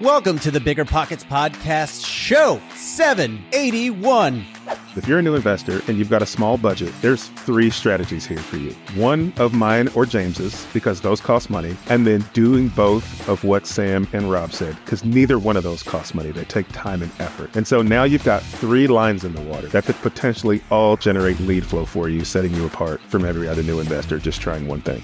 Welcome to the BiggerPockets Podcast, show 781. If you're a new investor and you've got a small budget, there's three strategies here for you. One of mine or James's, because those cost money, and then doing both of what Sam and Rob said, because neither one of those cost money. They take time and effort. And so now you've got three lines in the water that could potentially all generate lead flow for you, setting you apart from every other new investor just trying one thing.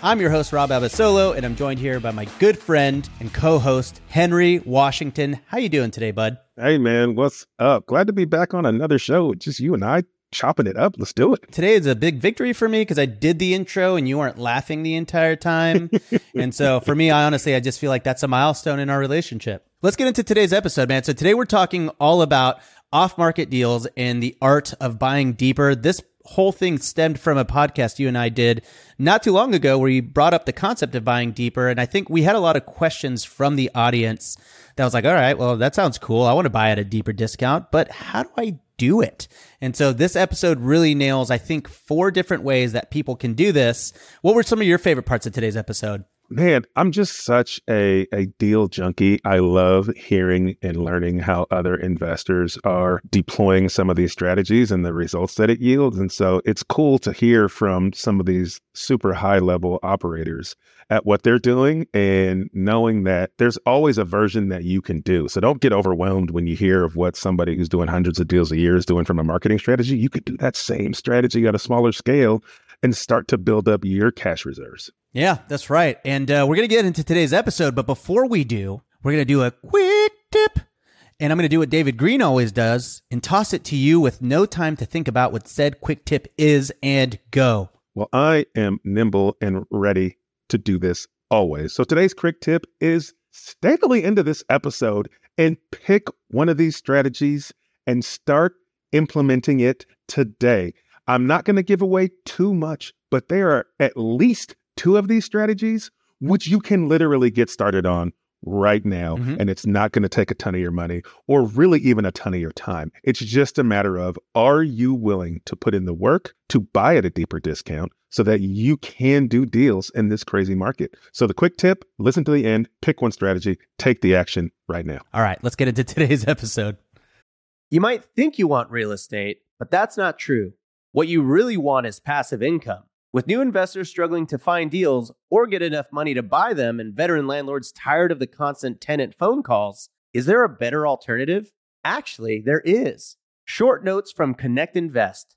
I'm your host, Rob Abasolo, and I'm joined here by my good friend and co-host, Henry Washington. How you doing today, bud? Hey, man, what's up? Glad to be back on another show. Just you and I chopping it up. Let's do it. Today is a big victory for me because I did the intro and you weren't laughing the entire time. and so for me, I honestly, I just feel like that's a milestone in our relationship. Let's get into today's episode, man. So today we're talking all about off market deals and the art of buying deeper. This whole thing stemmed from a podcast you and I did not too long ago where you brought up the concept of buying deeper. And I think we had a lot of questions from the audience that was like, all right, well, that sounds cool. I want to buy at a deeper discount, but how do I do it? And so this episode really nails, I think, four different ways that people can do this. What were some of your favorite parts of today's episode? Man, I'm just such a, a deal junkie. I love hearing and learning how other investors are deploying some of these strategies and the results that it yields. And so it's cool to hear from some of these super high level operators at what they're doing and knowing that there's always a version that you can do. So don't get overwhelmed when you hear of what somebody who's doing hundreds of deals a year is doing from a marketing strategy. You could do that same strategy at a smaller scale and start to build up your cash reserves. Yeah, that's right. And uh, we're going to get into today's episode. But before we do, we're going to do a quick tip. And I'm going to do what David Greene always does and toss it to you with no time to think about what said quick tip is and go. Well, I am nimble and ready to do this always. So today's quick tip is stay till the end of this episode and pick one of these strategies and start implementing it today. I'm not going to give away too much, but there are at least two of these strategies which you can literally get started on right now. Mm-hmm. And it's not going to take a ton of your money or really even a ton of your time. It's just a matter of are you willing to put in the work to buy at a deeper discount so that you can do deals in this crazy market? So, the quick tip listen to the end, pick one strategy, take the action right now. All right, let's get into today's episode. You might think you want real estate, but that's not true. What you really want is passive income. With new investors struggling to find deals or get enough money to buy them and veteran landlords tired of the constant tenant phone calls, is there a better alternative? Actually, there is. Short notes from Connect Invest.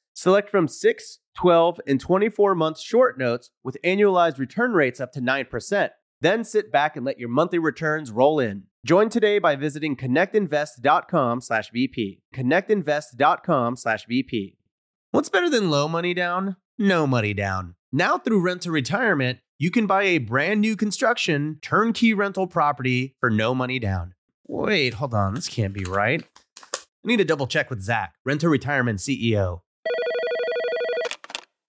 Select from 6, 12, and 24 month short notes with annualized return rates up to 9%. Then sit back and let your monthly returns roll in. Join today by visiting connectinvest.com slash BP. Connectinvest.com slash BP. What's better than low money down? No money down. Now through Rent to Retirement, you can buy a brand new construction turnkey rental property for no money down. Wait, hold on. This can't be right. I need to double check with Zach, Rent to Retirement CEO.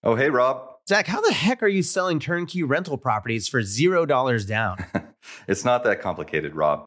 Oh, hey, Rob. Zach, how the heck are you selling turnkey rental properties for $0 down? it's not that complicated, Rob.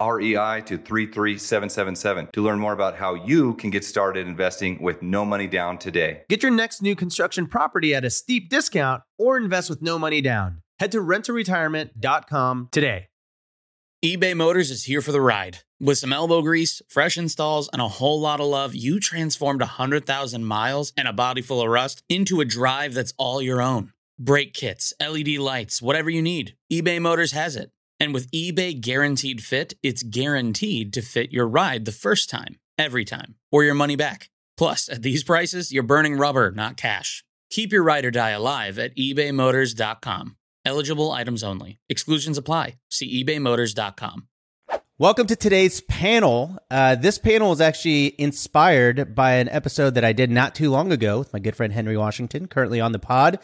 REI to 33777 to learn more about how you can get started investing with no money down today. Get your next new construction property at a steep discount or invest with no money down. Head to renttoretirement.com today eBay Motors is here for the ride. With some elbow grease, fresh installs, and a whole lot of love, you transformed 100,000 miles and a body full of rust into a drive that's all your own. Brake kits, LED lights, whatever you need, eBay Motors has it. And with eBay Guaranteed Fit, it's guaranteed to fit your ride the first time, every time, or your money back. Plus, at these prices, you're burning rubber, not cash. Keep your ride or die alive at ebaymotors.com. Eligible items only. Exclusions apply. See ebaymotors.com. Welcome to today's panel. Uh, this panel is actually inspired by an episode that I did not too long ago with my good friend Henry Washington, currently on the pod,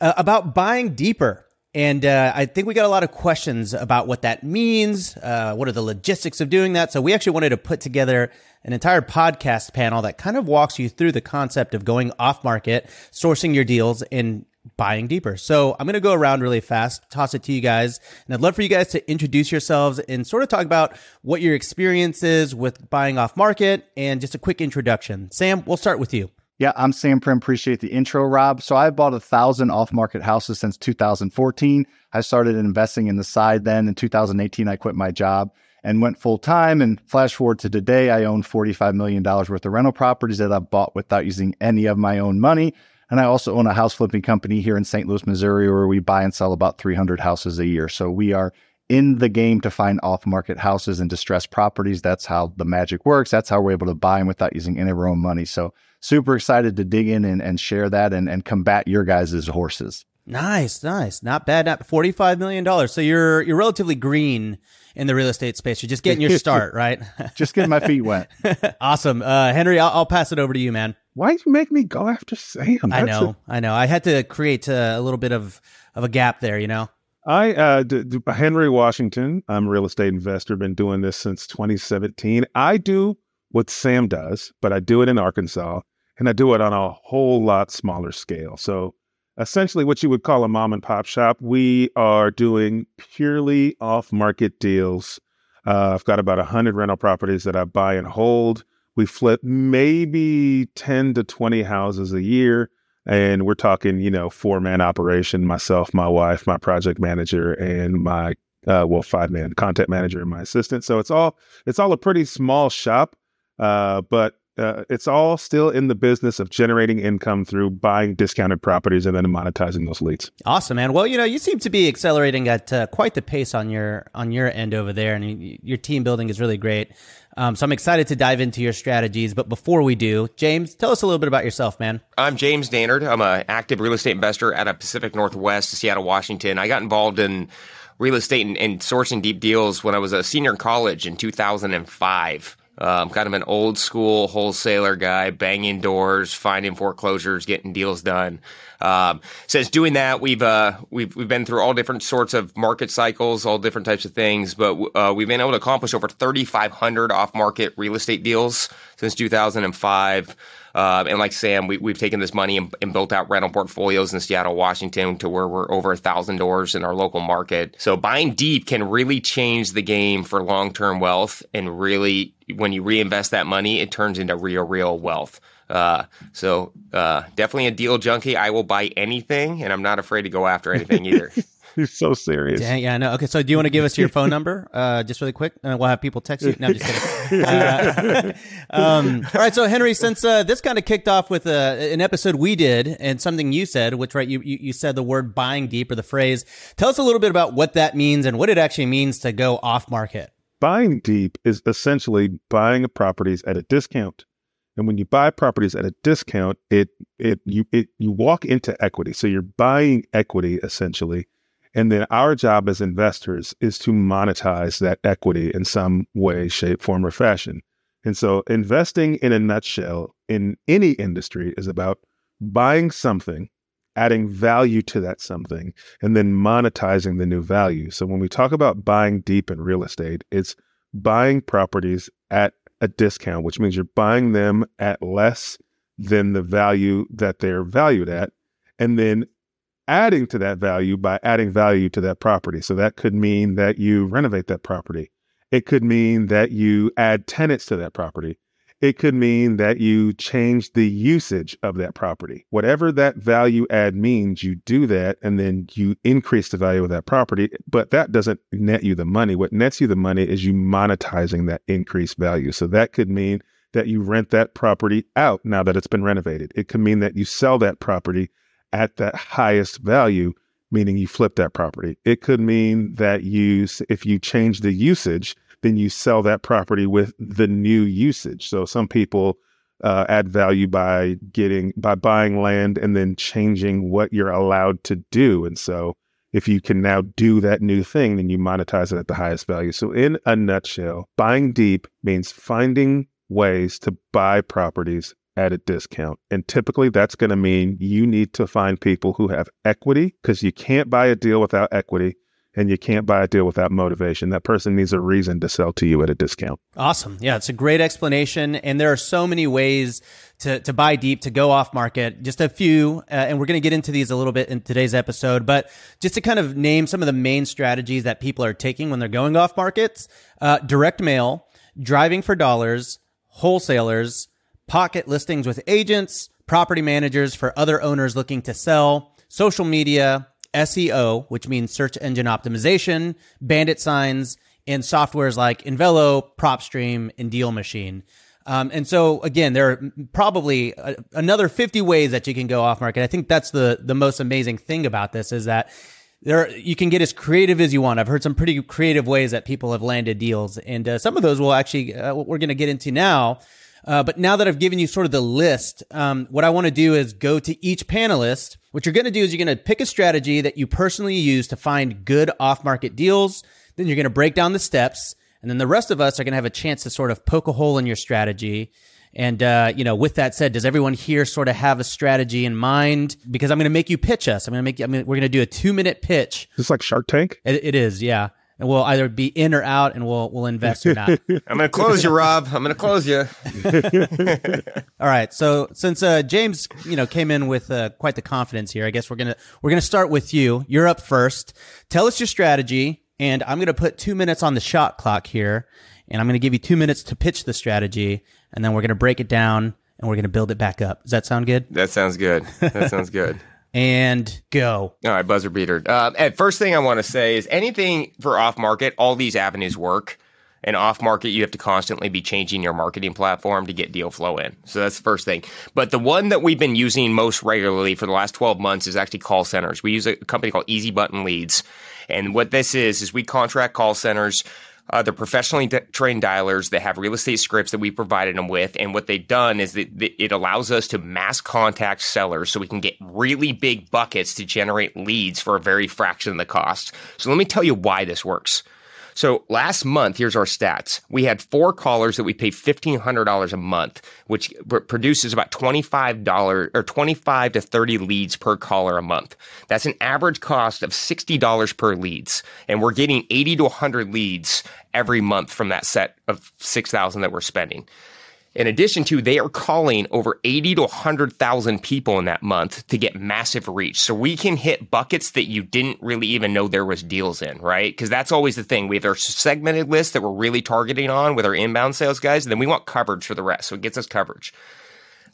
uh, about buying deeper. And uh, I think we got a lot of questions about what that means. Uh, what are the logistics of doing that? So we actually wanted to put together an entire podcast panel that kind of walks you through the concept of going off market, sourcing your deals, and buying deeper. So I'm going to go around really fast, toss it to you guys. And I'd love for you guys to introduce yourselves and sort of talk about what your experience is with buying off market and just a quick introduction. Sam, we'll start with you. Yeah, I'm Sam Primm. Appreciate the intro, Rob. So I've bought a thousand off market houses since 2014. I started investing in the side then. In 2018, I quit my job and went full time. And flash forward to today, I own $45 million worth of rental properties that I've bought without using any of my own money. And I also own a house flipping company here in St. Louis, Missouri, where we buy and sell about 300 houses a year. So we are in the game to find off market houses and distressed properties. That's how the magic works. That's how we're able to buy them without using any of our own money. So super excited to dig in and, and share that and, and combat your guys' horses. Nice, nice. Not bad. Not $45 million. So you're, you're relatively green in the real estate space. You're just getting your start, right? just getting my feet wet. awesome. Uh, Henry, I'll, I'll, pass it over to you, man. Why did you make me go after Sam? That's I know, a- I know. I had to create a, a little bit of, of a gap there, you know? I uh, d- d- Henry Washington. I'm a real estate investor. Been doing this since 2017. I do what Sam does, but I do it in Arkansas, and I do it on a whole lot smaller scale. So essentially, what you would call a mom and pop shop. We are doing purely off market deals. Uh, I've got about hundred rental properties that I buy and hold. We flip maybe 10 to 20 houses a year. And we're talking, you know, four man operation, myself, my wife, my project manager, and my uh, well, five man content manager and my assistant. So it's all it's all a pretty small shop, uh, but uh, it's all still in the business of generating income through buying discounted properties and then monetizing those leads. Awesome, man. Well, you know, you seem to be accelerating at uh, quite the pace on your on your end over there, and your team building is really great. Um, so I'm excited to dive into your strategies. But before we do, James, tell us a little bit about yourself, man. I'm James Dainard. I'm an active real estate investor at a Pacific Northwest, Seattle, Washington. I got involved in real estate and, and sourcing deep deals when I was a senior in college in 2005. Um, kind of an old school wholesaler guy, banging doors, finding foreclosures, getting deals done. Um, since doing that, we've uh, we've we've been through all different sorts of market cycles, all different types of things, but uh, we've been able to accomplish over 3,500 off-market real estate deals since 2005. Uh, and like Sam, we, we've taken this money and, and, built out rental portfolios in Seattle, Washington to where we're over a thousand doors in our local market. So buying deep can really change the game for long-term wealth. And really, when you reinvest that money, it turns into real, real wealth. Uh, so uh, definitely a deal junkie. I will buy anything, and I'm not afraid to go after anything either. You're so serious. Dang, yeah, I know. Okay, so do you want to give us your phone number, uh, just really quick? Uh, we'll have people text you. No, I'm just kidding. Uh, um, all right, so Henry, since uh, this kind of kicked off with uh, an episode we did and something you said, which right, you, you you said the word buying deep or the phrase. Tell us a little bit about what that means and what it actually means to go off market. Buying deep is essentially buying properties at a discount and when you buy properties at a discount, it it you it you walk into equity. So you're buying equity essentially. And then our job as investors is to monetize that equity in some way, shape, form, or fashion. And so investing in a nutshell in any industry is about buying something, adding value to that something, and then monetizing the new value. So when we talk about buying deep in real estate, it's buying properties at a discount, which means you're buying them at less than the value that they're valued at, and then adding to that value by adding value to that property. So that could mean that you renovate that property. It could mean that you add tenants to that property. It could mean that you change the usage of that property. Whatever that value add means, you do that and then you increase the value of that property. But that doesn't net you the money. What nets you the money is you monetizing that increased value. So that could mean that you rent that property out now that it's been renovated. It could mean that you sell that property at that highest value meaning you flip that property. It could mean that you, if you change the usage, then you sell that property with the new usage. So some people uh, add value by getting by buying land and then changing what you're allowed to do. And so if you can now do that new thing, then you monetize it at the highest value. So in a nutshell, buying deep means finding ways to buy properties at a discount. And typically that's going to mean you need to find people who have equity because you can't buy a deal without equity and you can't buy a deal without motivation. That person needs a reason to sell to you at a discount. Awesome. Yeah, it's a great explanation. And there are so many ways to, to buy deep, to go off market. Just a few, uh, and we're going to get into these a little bit in today's episode. But just to kind of name some of the main strategies that people are taking when they're going off markets uh, direct mail, driving for dollars, wholesalers, pocket listings with agents, property managers for other owners looking to sell, social media, SEO, which means search engine optimization, bandit signs, and softwares like Invelo, PropStream, and Deal Machine. Um, and so again, there are probably a, another 50 ways that you can go off market. I think that's the the most amazing thing about this is that there you can get as creative as you want. I've heard some pretty creative ways that people have landed deals, and uh, some of those will actually uh, we're going to get into now. Uh, but now that I've given you sort of the list, um, what I want to do is go to each panelist. What you're going to do is you're going to pick a strategy that you personally use to find good off market deals. Then you're going to break down the steps. And then the rest of us are going to have a chance to sort of poke a hole in your strategy. And, uh, you know, with that said, does everyone here sort of have a strategy in mind? Because I'm going to make you pitch us. I'm going to make you, I mean, we're going to do a two minute pitch. Is this like Shark Tank? it, it is. Yeah and we'll either be in or out and we'll we'll invest or not. I'm going to close you, Rob. I'm going to close you. All right. So since uh, James, you know, came in with uh, quite the confidence here, I guess we're gonna we're gonna start with you. You're up first. Tell us your strategy, and I'm gonna put two minutes on the shot clock here, and I'm gonna give you two minutes to pitch the strategy, and then we're gonna break it down and we're gonna build it back up. Does that sound good? That sounds good. That sounds good and go. All right, buzzer beater. Uh, first thing I want to say is anything for off market, all these avenues work. And off market, you have to constantly be changing your marketing platform to get deal flow in. So that's the first thing. But the one that we've been using most regularly for the last 12 months is actually call centers. We use a company called Easy Button Leads. And what this is, is we contract call centers uh, they're professionally trained dialers that have real estate scripts that we provided them with. And what they've done is that it allows us to mass contact sellers so we can get really big buckets to generate leads for a very fraction of the cost. So let me tell you why this works. So last month, here's our stats. We had four callers that we paid $1,500 a month, which produces about $25 or 25 to 30 leads per caller a month. That's an average cost of $60 per leads. And we're getting 80 to 100 leads every month from that set of 6,000 that we're spending. In addition to, they are calling over 80 to 100,000 people in that month to get massive reach. So we can hit buckets that you didn't really even know there was deals in, right? Because that's always the thing. We have our segmented list that we're really targeting on with our inbound sales guys, and then we want coverage for the rest. So it gets us coverage.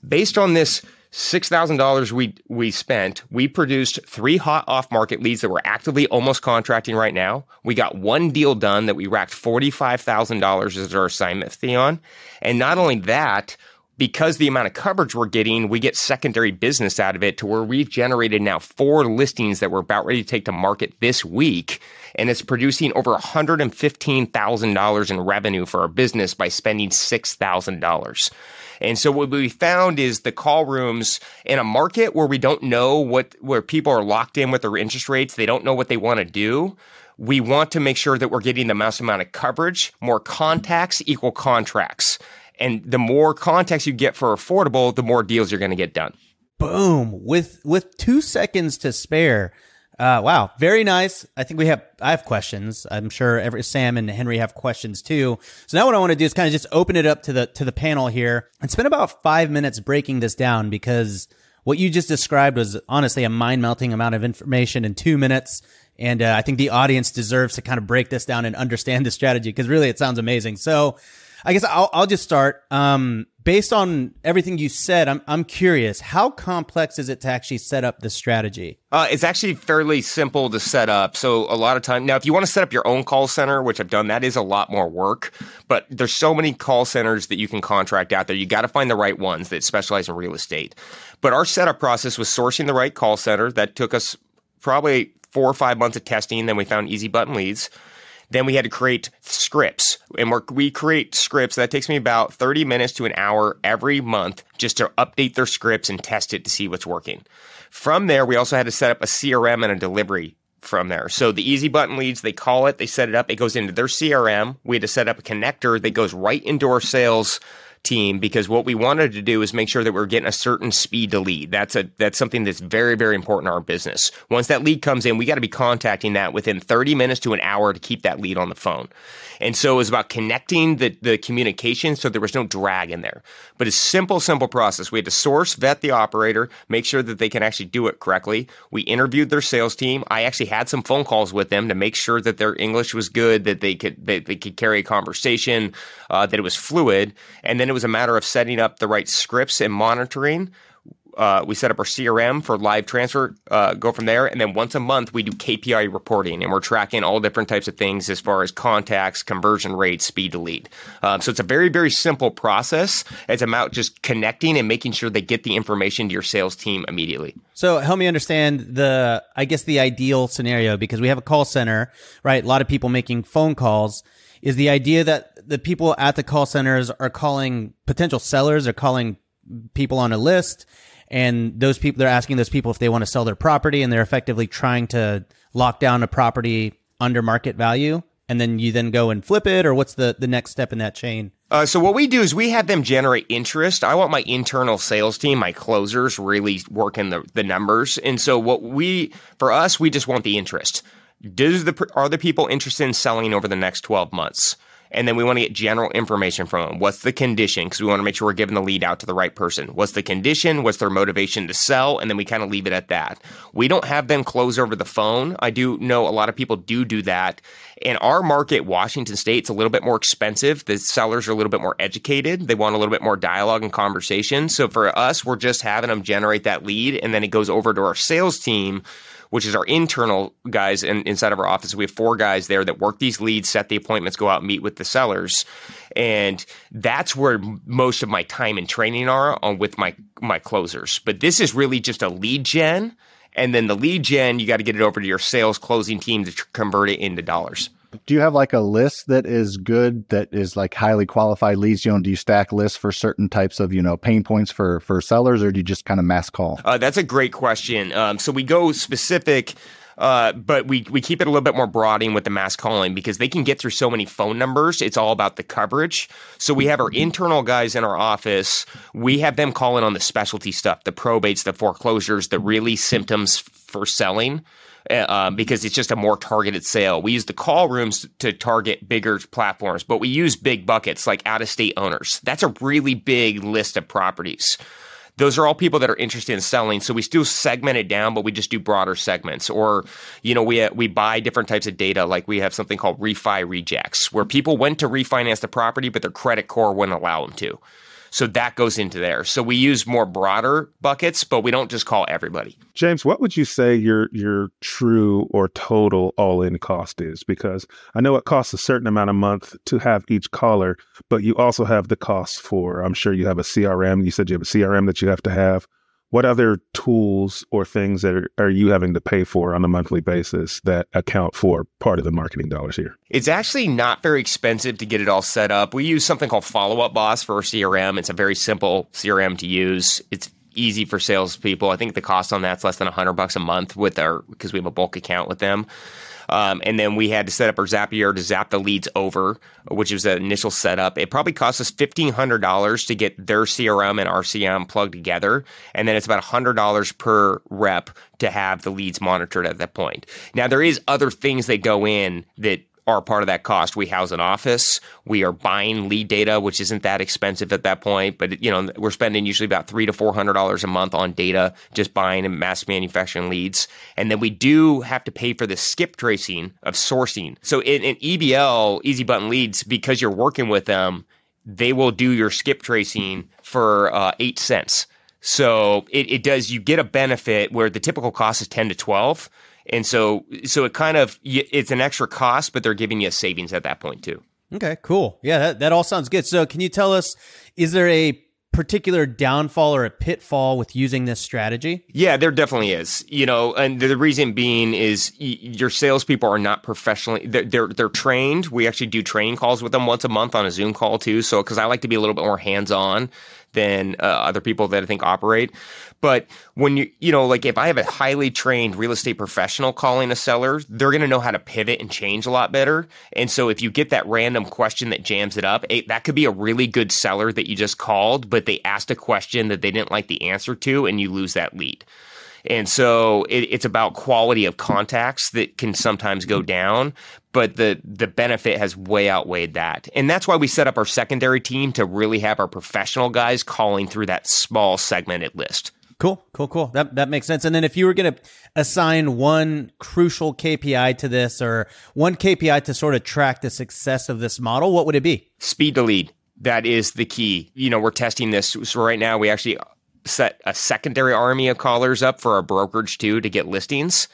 Based on this six thousand dollars we we spent. We produced three hot off market leads that we're actively almost contracting right now. We got one deal done that we racked forty five thousand dollars as our assignment fee on, and not only that. Because the amount of coverage we're getting, we get secondary business out of it to where we've generated now four listings that we're about ready to take to market this week. And it's producing over $115,000 in revenue for our business by spending $6,000. And so what we found is the call rooms in a market where we don't know what, where people are locked in with their interest rates, they don't know what they want to do. We want to make sure that we're getting the most amount of coverage, more contacts equal contracts. And the more contacts you get for affordable, the more deals you're going to get done. Boom. With, with two seconds to spare. Uh, wow, very nice. I think we have. I have questions. I'm sure every Sam and Henry have questions too. So now what I want to do is kind of just open it up to the to the panel here and spend about five minutes breaking this down because what you just described was honestly a mind melting amount of information in two minutes. And uh, I think the audience deserves to kind of break this down and understand the strategy because really it sounds amazing. So I guess I'll, I'll just start. Um, based on everything you said, I'm, I'm curious, how complex is it to actually set up the strategy? Uh, it's actually fairly simple to set up. So a lot of time now, if you want to set up your own call center, which I've done, that is a lot more work, but there's so many call centers that you can contract out there. You got to find the right ones that specialize in real estate. But our setup process was sourcing the right call center. That took us probably four or five months of testing. Then we found easy button leads. Then we had to create scripts and we create scripts. That takes me about 30 minutes to an hour every month just to update their scripts and test it to see what's working. From there, we also had to set up a CRM and a delivery from there. So the easy button leads, they call it, they set it up, it goes into their CRM. We had to set up a connector that goes right into our sales team because what we wanted to do is make sure that we're getting a certain speed to lead. That's a that's something that's very very important in our business. Once that lead comes in, we got to be contacting that within 30 minutes to an hour to keep that lead on the phone. And so it was about connecting the the communication so there was no drag in there. But it's simple simple process. We had to source vet the operator, make sure that they can actually do it correctly. We interviewed their sales team. I actually had some phone calls with them to make sure that their English was good, that they could they, they could carry a conversation, uh, that it was fluid, and then it was a matter of setting up the right scripts and monitoring. Uh, we set up our CRM for live transfer, uh, go from there. And then once a month, we do KPI reporting and we're tracking all different types of things as far as contacts, conversion rates, speed to lead. Um, so it's a very, very simple process. It's about just connecting and making sure they get the information to your sales team immediately. So help me understand the, I guess, the ideal scenario because we have a call center, right? A lot of people making phone calls is the idea that the people at the call centers are calling potential sellers, are calling people on a list, and those people they're asking those people if they want to sell their property, and they're effectively trying to lock down a property under market value, and then you then go and flip it, or what's the the next step in that chain? Uh, so what we do is we have them generate interest. I want my internal sales team, my closers, really working the the numbers, and so what we for us, we just want the interest. Does the are the people interested in selling over the next 12 months? And then we want to get general information from them. What's the condition? Because we want to make sure we're giving the lead out to the right person. What's the condition? What's their motivation to sell? And then we kind of leave it at that. We don't have them close over the phone. I do know a lot of people do do that. In our market, Washington State, it's a little bit more expensive. The sellers are a little bit more educated. They want a little bit more dialogue and conversation. So for us, we're just having them generate that lead and then it goes over to our sales team which is our internal guys in, inside of our office. We have four guys there that work these leads, set the appointments, go out meet with the sellers. And that's where most of my time and training are on with my, my closers. But this is really just a lead gen. And then the lead gen, you got to get it over to your sales closing team to convert it into dollars do you have like a list that is good that is like highly qualified leads you know do you stack lists for certain types of you know pain points for for sellers or do you just kind of mass call uh, that's a great question um, so we go specific uh, but we, we keep it a little bit more broading with the mass calling because they can get through so many phone numbers. It's all about the coverage. So we have our internal guys in our office. We have them calling on the specialty stuff, the probates, the foreclosures, the really symptoms for selling. Uh, um, because it's just a more targeted sale. We use the call rooms to target bigger platforms, but we use big buckets like out of state owners. That's a really big list of properties. Those are all people that are interested in selling. So we still segment it down, but we just do broader segments. Or, you know, we, we buy different types of data. Like we have something called refi rejects where people went to refinance the property, but their credit core wouldn't allow them to. So that goes into there. So we use more broader buckets, but we don't just call everybody. James, what would you say your your true or total all-in cost is? Because I know it costs a certain amount a month to have each caller, but you also have the cost for I'm sure you have a CRM. You said you have a CRM that you have to have what other tools or things that are, are, you having to pay for on a monthly basis that account for part of the marketing dollars here? It's actually not very expensive to get it all set up. We use something called Follow Up Boss for our CRM. It's a very simple CRM to use. It's easy for salespeople. I think the cost on that's less than 100 bucks a month with our because we have a bulk account with them. Um, and then we had to set up our Zapier to zap the leads over, which was the initial setup. It probably cost us $1,500 to get their CRM and RCM plugged together. And then it's about $100 per rep to have the leads monitored at that point. Now, there is other things that go in that are part of that cost. We house an office. We are buying lead data, which isn't that expensive at that point, but you know we're spending usually about three to four hundred dollars a month on data, just buying and mass manufacturing leads, and then we do have to pay for the skip tracing of sourcing. So in, in EBL, Easy Button Leads, because you're working with them, they will do your skip tracing for uh, eight cents. So it, it does you get a benefit where the typical cost is ten to twelve and so, so it kind of, it's an extra cost, but they're giving you a savings at that point too. Okay, cool. Yeah, that, that all sounds good. So can you tell us, is there a particular downfall or a pitfall with using this strategy? Yeah, there definitely is. You know, and the reason being is y- your salespeople are not professionally. They're, they're they're trained. We actually do training calls with them once a month on a Zoom call too. So because I like to be a little bit more hands on than uh, other people that I think operate. But when you, you know, like if I have a highly trained real estate professional calling a seller, they're going to know how to pivot and change a lot better. And so if you get that random question that jams it up, it, that could be a really good seller that you just called, but they asked a question that they didn't like the answer to, and you lose that lead. And so it, it's about quality of contacts that can sometimes go down, but the the benefit has way outweighed that. And that's why we set up our secondary team to really have our professional guys calling through that small segmented list. Cool, cool, cool. That that makes sense. And then if you were going to assign one crucial KPI to this or one KPI to sort of track the success of this model, what would it be? Speed to lead. That is the key. You know, we're testing this. So right now we actually set a secondary army of callers up for our brokerage too to get listings.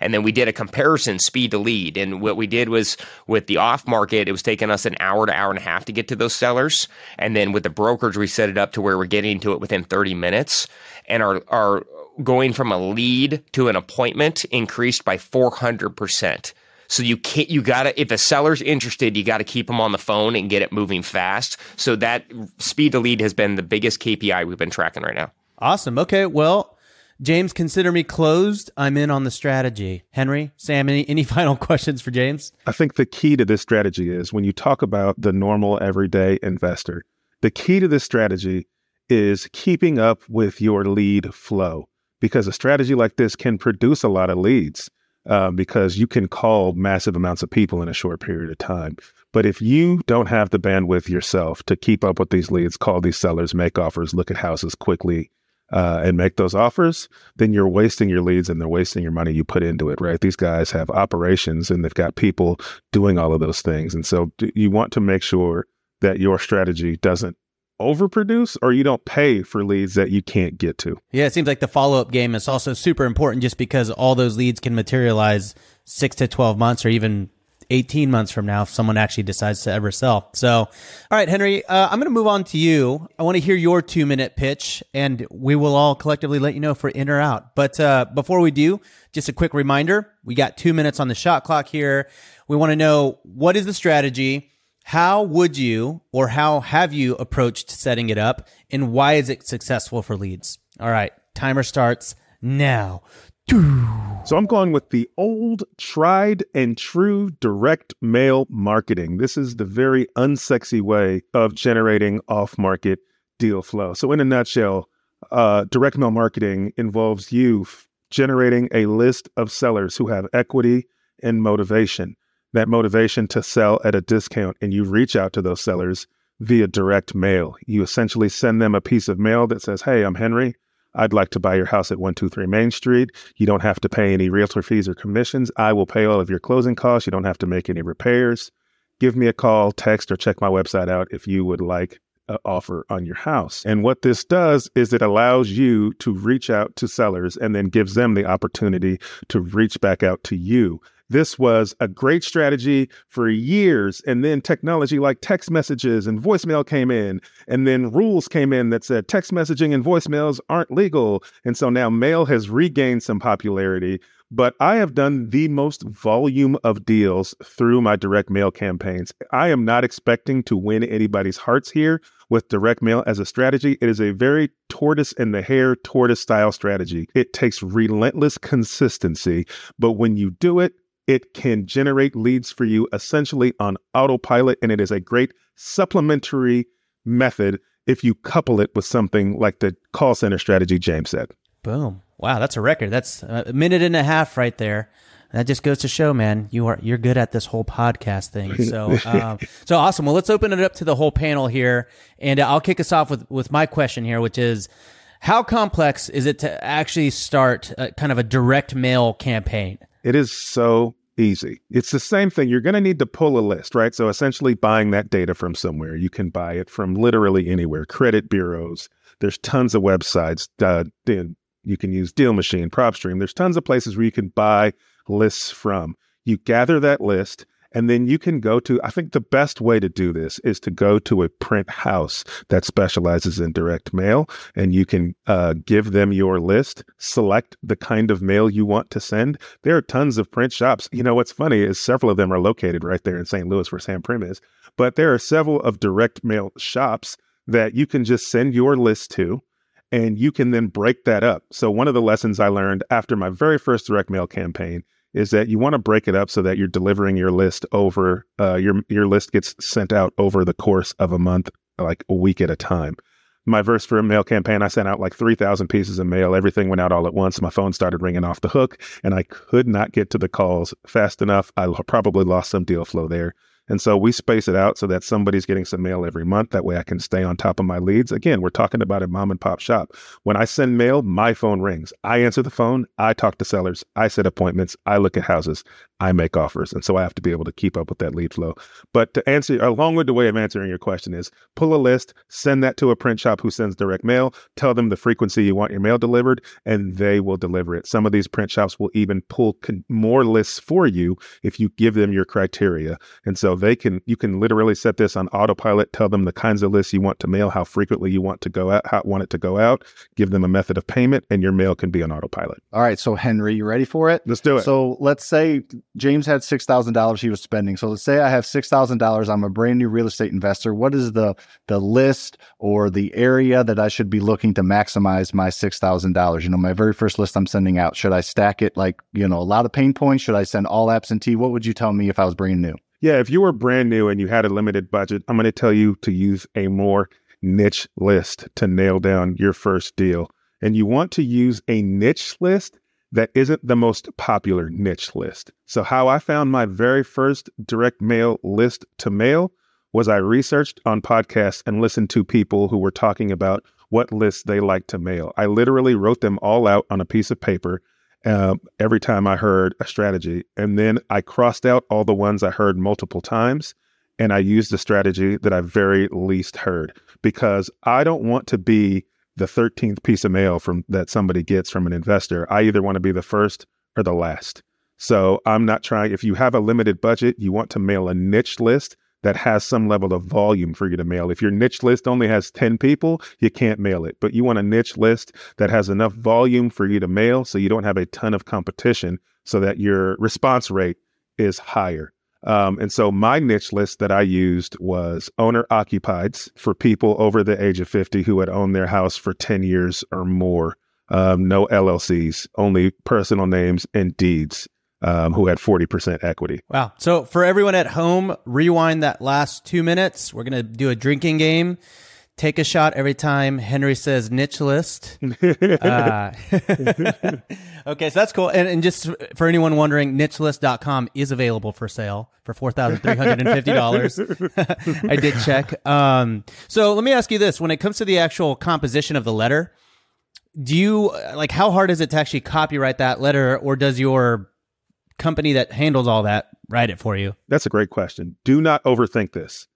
And then we did a comparison speed to lead. And what we did was with the off market, it was taking us an hour to hour and a half to get to those sellers. And then with the brokerage, we set it up to where we're getting to it within 30 minutes. And our, our going from a lead to an appointment increased by 400%. So you can't, you gotta, if a seller's interested, you gotta keep them on the phone and get it moving fast. So that speed to lead has been the biggest KPI we've been tracking right now. Awesome. Okay. Well, James, consider me closed. I'm in on the strategy. Henry, Sam, any, any final questions for James? I think the key to this strategy is when you talk about the normal everyday investor, the key to this strategy is keeping up with your lead flow because a strategy like this can produce a lot of leads uh, because you can call massive amounts of people in a short period of time. But if you don't have the bandwidth yourself to keep up with these leads, call these sellers, make offers, look at houses quickly, uh, and make those offers, then you're wasting your leads and they're wasting your money you put into it, right? These guys have operations and they've got people doing all of those things. And so you want to make sure that your strategy doesn't overproduce or you don't pay for leads that you can't get to. Yeah, it seems like the follow up game is also super important just because all those leads can materialize six to 12 months or even 18 months from now if someone actually decides to ever sell. So, all right, Henry, uh, I'm going to move on to you. I want to hear your two minute pitch and we will all collectively let you know if we're in or out. But uh, before we do, just a quick reminder we got two minutes on the shot clock here. We want to know what is the strategy? How would you or how have you approached setting it up and why is it successful for leads? All right, timer starts now. So I'm going with the old, tried and true direct mail marketing. This is the very unsexy way of generating off market deal flow. So, in a nutshell, uh, direct mail marketing involves you f- generating a list of sellers who have equity and motivation. That motivation to sell at a discount, and you reach out to those sellers via direct mail. You essentially send them a piece of mail that says, Hey, I'm Henry. I'd like to buy your house at 123 Main Street. You don't have to pay any realtor fees or commissions. I will pay all of your closing costs. You don't have to make any repairs. Give me a call, text, or check my website out if you would like an offer on your house. And what this does is it allows you to reach out to sellers and then gives them the opportunity to reach back out to you. This was a great strategy for years. And then technology like text messages and voicemail came in. And then rules came in that said text messaging and voicemails aren't legal. And so now mail has regained some popularity. But I have done the most volume of deals through my direct mail campaigns. I am not expecting to win anybody's hearts here with direct mail as a strategy. It is a very tortoise and the hare tortoise style strategy. It takes relentless consistency, but when you do it, it can generate leads for you essentially on autopilot, and it is a great supplementary method if you couple it with something like the call center strategy James said. Boom. Wow, that's a record. That's a minute and a half right there. That just goes to show, man, you are you're good at this whole podcast thing. So, um, so awesome. Well, let's open it up to the whole panel here, and I'll kick us off with with my question here, which is, how complex is it to actually start a, kind of a direct mail campaign? It is so easy. It's the same thing. You're going to need to pull a list, right? So essentially buying that data from somewhere. You can buy it from literally anywhere, credit bureaus. There's tons of websites. Uh, you can use Deal Machine, PropStream. There's tons of places where you can buy lists from. You gather that list And then you can go to, I think the best way to do this is to go to a print house that specializes in direct mail and you can uh, give them your list, select the kind of mail you want to send. There are tons of print shops. You know, what's funny is several of them are located right there in St. Louis where Sam Primm is, but there are several of direct mail shops that you can just send your list to and you can then break that up. So one of the lessons I learned after my very first direct mail campaign is that you want to break it up so that you're delivering your list over uh, your your list gets sent out over the course of a month, like a week at a time. My verse for a mail campaign, I sent out like 3,000 pieces of mail. Everything went out all at once. My phone started ringing off the hook, and I could not get to the calls fast enough. I probably lost some deal flow there. And so we space it out so that somebody's getting some mail every month. That way I can stay on top of my leads. Again, we're talking about a mom and pop shop. When I send mail, my phone rings. I answer the phone. I talk to sellers. I set appointments. I look at houses. I make offers. And so I have to be able to keep up with that lead flow. But to answer, along with the way of answering your question is pull a list, send that to a print shop who sends direct mail, tell them the frequency you want your mail delivered, and they will deliver it. Some of these print shops will even pull con- more lists for you if you give them your criteria. And so they can you can literally set this on autopilot, tell them the kinds of lists you want to mail, how frequently you want to go out, how want it to go out, give them a method of payment, and your mail can be on autopilot. All right, so Henry, you ready for it? Let's do it. So let's say James had six thousand dollars he was spending. So let's say I have six thousand dollars. I'm a brand new real estate investor. What is the the list or the area that I should be looking to maximize my six thousand dollars? You know, my very first list I'm sending out. Should I stack it like you know a lot of pain points? Should I send all absentee? What would you tell me if I was brand new? Yeah, if you were brand new and you had a limited budget, I'm going to tell you to use a more niche list to nail down your first deal. And you want to use a niche list that isn't the most popular niche list. So, how I found my very first direct mail list to mail was I researched on podcasts and listened to people who were talking about what lists they like to mail. I literally wrote them all out on a piece of paper uh, every time I heard a strategy. And then I crossed out all the ones I heard multiple times and I used the strategy that I very least heard because I don't want to be the 13th piece of mail from that somebody gets from an investor. I either want to be the first or the last. So I'm not trying if you have a limited budget, you want to mail a niche list that has some level of volume for you to mail. If your niche list only has 10 people, you can't mail it. But you want a niche list that has enough volume for you to mail so you don't have a ton of competition so that your response rate is higher. Um, and so my niche list that I used was owner occupieds for people over the age of 50 who had owned their house for 10 years or more. Um, no LLCs, only personal names and deeds um, who had 40% equity. Wow. So for everyone at home, rewind that last two minutes. We're going to do a drinking game. Take a shot every time Henry says niche list. uh, okay, so that's cool. And, and just for anyone wondering, nichelist.com is available for sale for $4,350. I did check. Um, so let me ask you this. When it comes to the actual composition of the letter, do you like how hard is it to actually copyright that letter or does your company that handles all that write it for you? That's a great question. Do not overthink this.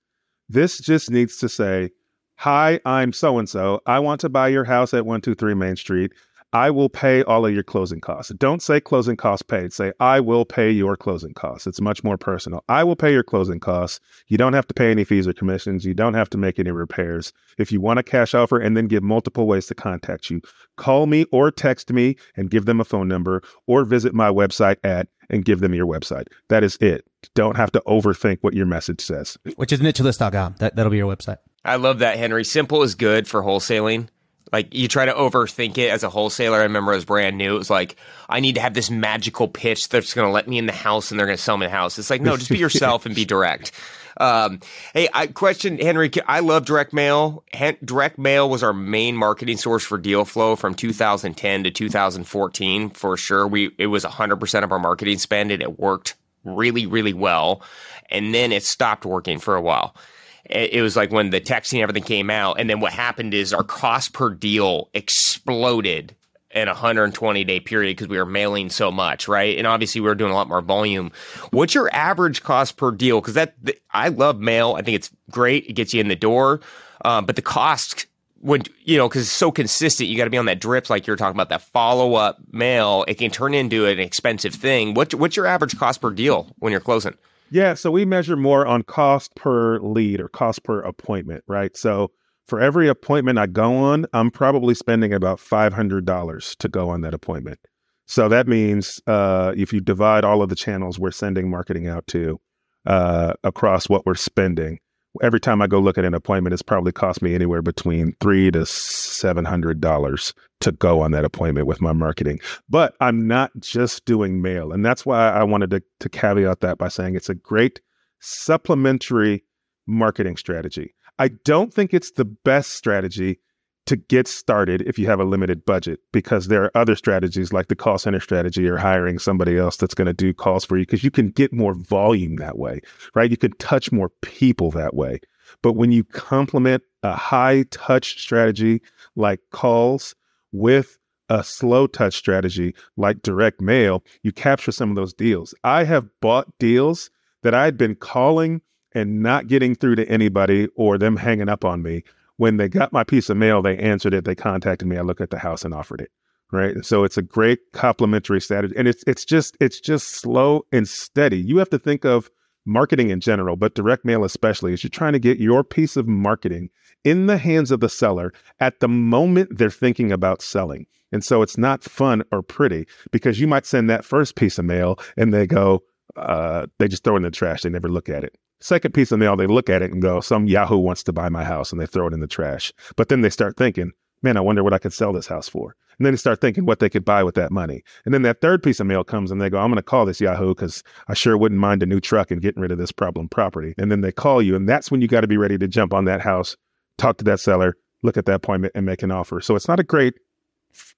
This just needs to say, Hi, I'm so and so. I want to buy your house at 123 Main Street. I will pay all of your closing costs. Don't say closing costs paid. Say, I will pay your closing costs. It's much more personal. I will pay your closing costs. You don't have to pay any fees or commissions. You don't have to make any repairs. If you want a cash offer and then give multiple ways to contact you, call me or text me and give them a phone number or visit my website at and give them your website. That is it. Don't have to overthink what your message says. Which is nichelist.com. That, that'll be your website. I love that, Henry. Simple is good for wholesaling. Like you try to overthink it as a wholesaler. I remember I was brand new. It was like, I need to have this magical pitch that's going to let me in the house and they're going to sell me the house. It's like, no, just be yourself and be direct. Um, hey, I question Henry. I love direct mail. direct mail was our main marketing source for deal flow from 2010 to 2014 for sure. We it was 100 percent of our marketing spend and it worked really really well. And then it stopped working for a while it was like when the texting everything came out and then what happened is our cost per deal exploded in a 120 day period because we were mailing so much right? And obviously we were doing a lot more volume. What's your average cost per deal? Because that i love mail. I think it's great. It gets you in the door. Um, but the cost when you know because it's so consistent you got to be on that drip like you're talking about that follow-up mail. It can turn into an expensive thing. What, what's your average cost per deal when you're closing Yeah, so we measure more on cost per lead or cost per appointment, right? So for every appointment I go on, I'm probably spending about $500 to go on that appointment. So that means uh, if you divide all of the channels we're sending marketing out to uh, across what we're spending, every time I go look at an appointment, it's probably cost me anywhere between three to seven hundred dollars to go on that appointment with my marketing. But I'm not just doing mail, and that's why I wanted to, to caveat that by saying it's a great supplementary marketing strategy. I don't think it's the best strategy to get started if you have a limited budget because there are other strategies like the call center strategy or hiring somebody else that's going to do calls for you because you can get more volume that way, right? You can touch more people that way. But when you complement a high touch strategy like calls with a slow touch strategy like direct mail, you capture some of those deals. I have bought deals that I'd been calling and not getting through to anybody or them hanging up on me when they got my piece of mail, they answered it, they contacted me, I looked at the house and offered it. Right. So it's a great complementary strategy. And it's it's just it's just slow and steady. You have to think of marketing in general, but direct mail especially, is you're trying to get your piece of marketing in the hands of the seller at the moment they're thinking about selling. And so it's not fun or pretty because you might send that first piece of mail and they go, uh, they just throw it in the trash. They never look at it. Second piece of mail, they look at it and go, some Yahoo wants to buy my house and they throw it in the trash. But then they start thinking, man, I wonder what I could sell this house for. And then they start thinking what they could buy with that money. And then that third piece of mail comes and they go, I'm going to call this Yahoo because I sure wouldn't mind a new truck and getting rid of this problem property. And then they call you. And that's when you got to be ready to jump on that house, talk to that seller, look at that appointment and make an offer. So it's not a great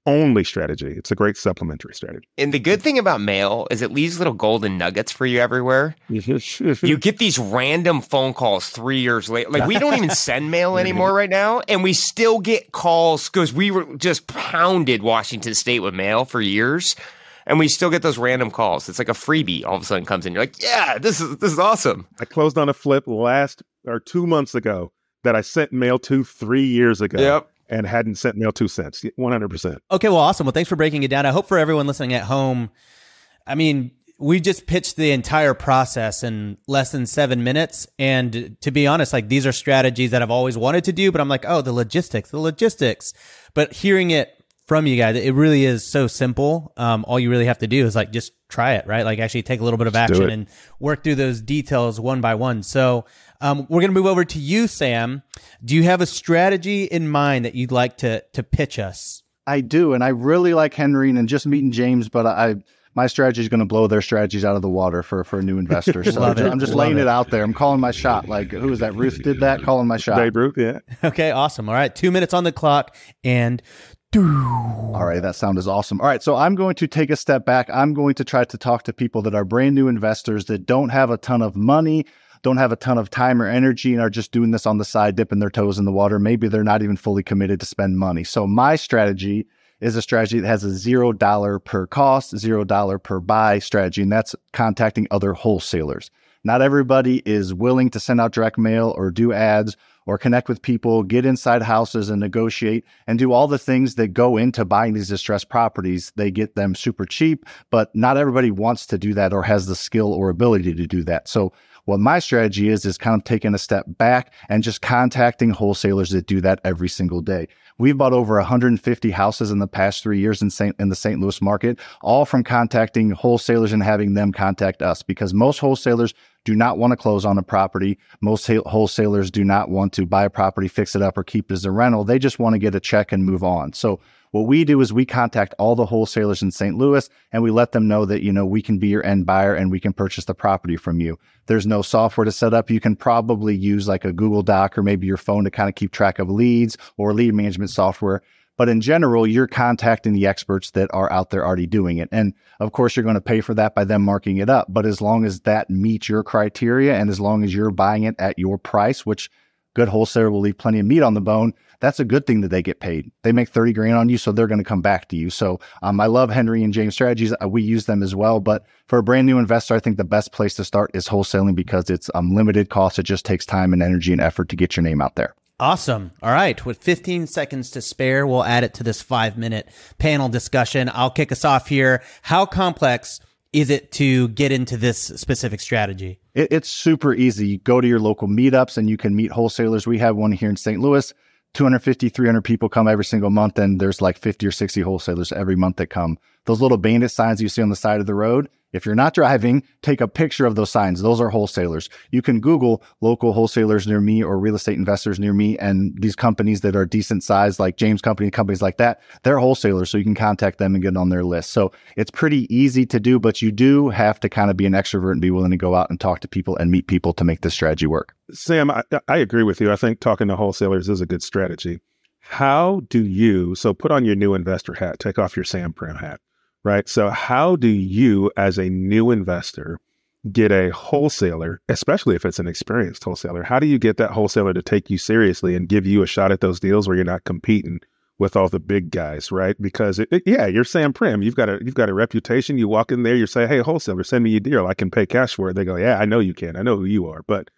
only strategy. It's a great supplementary strategy. And the good thing about mail is it leaves little golden nuggets for you everywhere. Mm-hmm. you get these random phone calls three years later. Like we don't even send mail anymore right now, and we still get calls because we were just pounded Washington State with mail for years. And we still get those random calls. It's like a freebie all of a sudden comes in. You're like, yeah, this is this is awesome. I closed on a flip last or two months ago that I sent mail to three years ago. Yep and hadn't sent mail to since. 100%. Okay, well, awesome. Well, thanks for breaking it down. I hope for everyone listening at home, I mean, we just pitched the entire process in less than seven minutes. And to be honest, like these are strategies that I've always wanted to do, but I'm like, oh, the logistics, the logistics. But hearing it from you guys, it really is so simple. Um, all you really have to do is like just try it, right? Like actually take a little bit of action and work through those details one by one. So um, we're going to move over to you, Sam. Do you have a strategy in mind that you'd like to to pitch us? I do, and I really like Henry and just meeting James, but I my strategy is going to blow their strategies out of the water for for a new investor. So I'm just Love laying it. it. out there. I'm calling my shot. Like who is that? Ruth did that. Calling my shot. Babe Ruth, yeah. Okay, awesome. All right, two minutes on the clock, and. All right, that sound is awesome. All right, so I'm going to take a step back. I'm going to try to talk to people that are brand new investors that don't have a ton of money, don't have a ton of time or energy and are just doing this on the side, dipping their toes in the water. Maybe they're not even fully committed to spend money. So my strategy is a strategy that has a zero dollar per cost, zero dollar per buy strategy, and that's contacting other wholesalers. Not everybody is willing to send out direct mail or do ads or connect with people, get inside houses and negotiate and do all the things that go into buying these distressed properties. They get them super cheap, but not everybody wants to do that or has the skill or ability to do that. So what my strategy is, is kind of taking a step back and just contacting wholesalers that do that every single day. We've bought over 150 houses in the past three years in St. in the St. Louis market, all from contacting wholesalers and having them contact us because most wholesalers do not want to close on a property. Most wholesalers do not want to buy a property, fix it up, or keep it as a rental. They just want to get a check and move on. So what we do is we contact all the wholesalers in St. Louis and we let them know that, you know, we can be your end buyer and we can purchase the property from you. There's no software to set up. You can probably use like a Google Doc or maybe your phone to kind of keep track of leads or lead management software. But in general, you're contacting the experts that are out there already doing it. And of course, you're going to pay for that by them marking it up. But as long as that meets your criteria and as long as you're buying it at your price, which good wholesaler will leave plenty of meat on the bone, that's a good thing that they get paid. They make 30 grand on you, so they're going to come back to you. So um, I love Henry and James strategies. Uh, we use them as well. But for a brand new investor, I think the best place to start is wholesaling because it's um, limited cost. It just takes time and energy and effort to get your name out there. Awesome. All right. With 15 seconds to spare, we'll add it to this five minute panel discussion. I'll kick us off here. How complex is it to get into this specific strategy? It, it's super easy. You go to your local meetups and you can meet wholesalers. We have one here in St. Louis. 250, 300 people come every single month, and there's like 50 or 60 wholesalers every month that come. Those little bandit signs you see on the side of the road, if you're not driving, take a picture of those signs. Those are wholesalers. You can Google local wholesalers near me or real estate investors near me. And these companies that are decent size, like James Company, companies like that, they're wholesalers. So you can contact them and get on their list. So it's pretty easy to do, but you do have to kind of be an extrovert and be willing to go out and talk to people and meet people to make this strategy work. Sam, I, I agree with you. I think talking to wholesalers is a good strategy. How do you, so put on your new investor hat, take off your Sam Primm hat right? So, how do you, as a new investor, get a wholesaler, especially if it's an experienced wholesaler? How do you get that wholesaler to take you seriously and give you a shot at those deals where you're not competing with all the big guys, right? Because it, it, yeah, you're Sam Primm. You've got a you've got a reputation. You walk in there, you say, "Hey, wholesaler, send me a deal. I can pay cash for it." They go, "Yeah, I know you can. I know who you are." But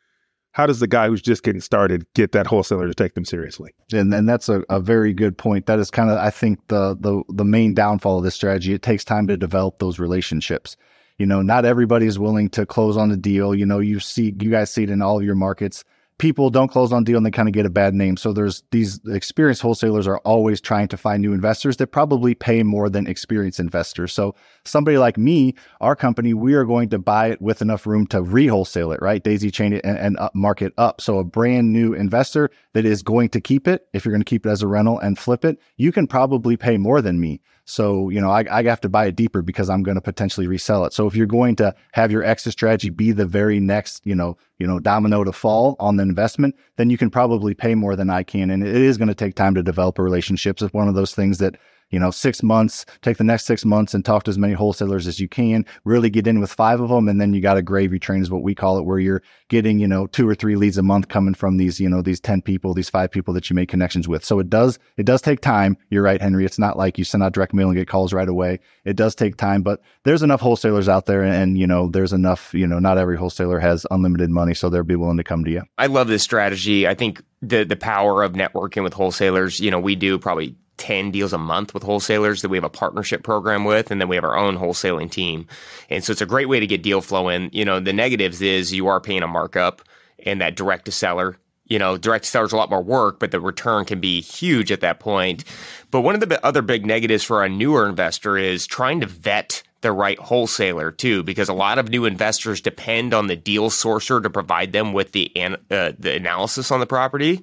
how does the guy who's just getting started get that wholesaler to take them seriously? And and that's a, a very good point. That is kind of I think the the the main downfall of this strategy. It takes time to develop those relationships. You know, not everybody is willing to close on the deal. You know, you see you guys see it in all of your markets people don't close on deal and they kind of get a bad name. So there's these experienced wholesalers are always trying to find new investors that probably pay more than experienced investors. So somebody like me, our company, we are going to buy it with enough room to re-wholesale it, right? Daisy chain it and, and up market up. So a brand new investor that is going to keep it, if you're going to keep it as a rental and flip it, you can probably pay more than me. So, you know, I, I have to buy it deeper because I'm going to potentially resell it. So if you're going to have your exit strategy be the very next, you know, you know, domino to fall on the investment, then you can probably pay more than I can. And it is going to take time to develop a relationship. It's one of those things that you know, six months, take the next six months and talk to as many wholesalers as you can, really get in with five of them. And then you got a gravy train is what we call it, where you're getting, you know, two or three leads a month coming from these, you know, these 10 people, these five people that you make connections with. So it does, it does take time. You're right, Henry. It's not like you send out direct mail and get calls right away. It does take time, but there's enough wholesalers out there and, and you know, there's enough, you know, not every wholesaler has unlimited money. So they'll be willing to come to you. I love this strategy. I think the the power of networking with wholesalers, you know, we do probably 10 deals a month with wholesalers that we have a partnership program with and then we have our own wholesaling team. And so it's a great way to get deal flow in you know the negatives is you are paying a markup and that direct to seller you know direct to seller is a lot more work but the return can be huge at that point. But one of the other big negatives for a newer investor is trying to vet the right wholesaler too, because a lot of new investors depend on the deal sourcer to provide them with the uh, the analysis on the property.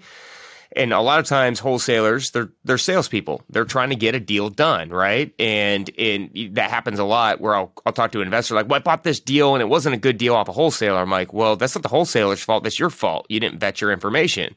And a lot of times wholesalers, they're they're salespeople. They're trying to get a deal done, right? And and that happens a lot where I'll I'll talk to an investor like, well, I bought this deal and it wasn't a good deal off a wholesaler. I'm like, well, that's not the wholesaler's fault. That's your fault. You didn't vet your information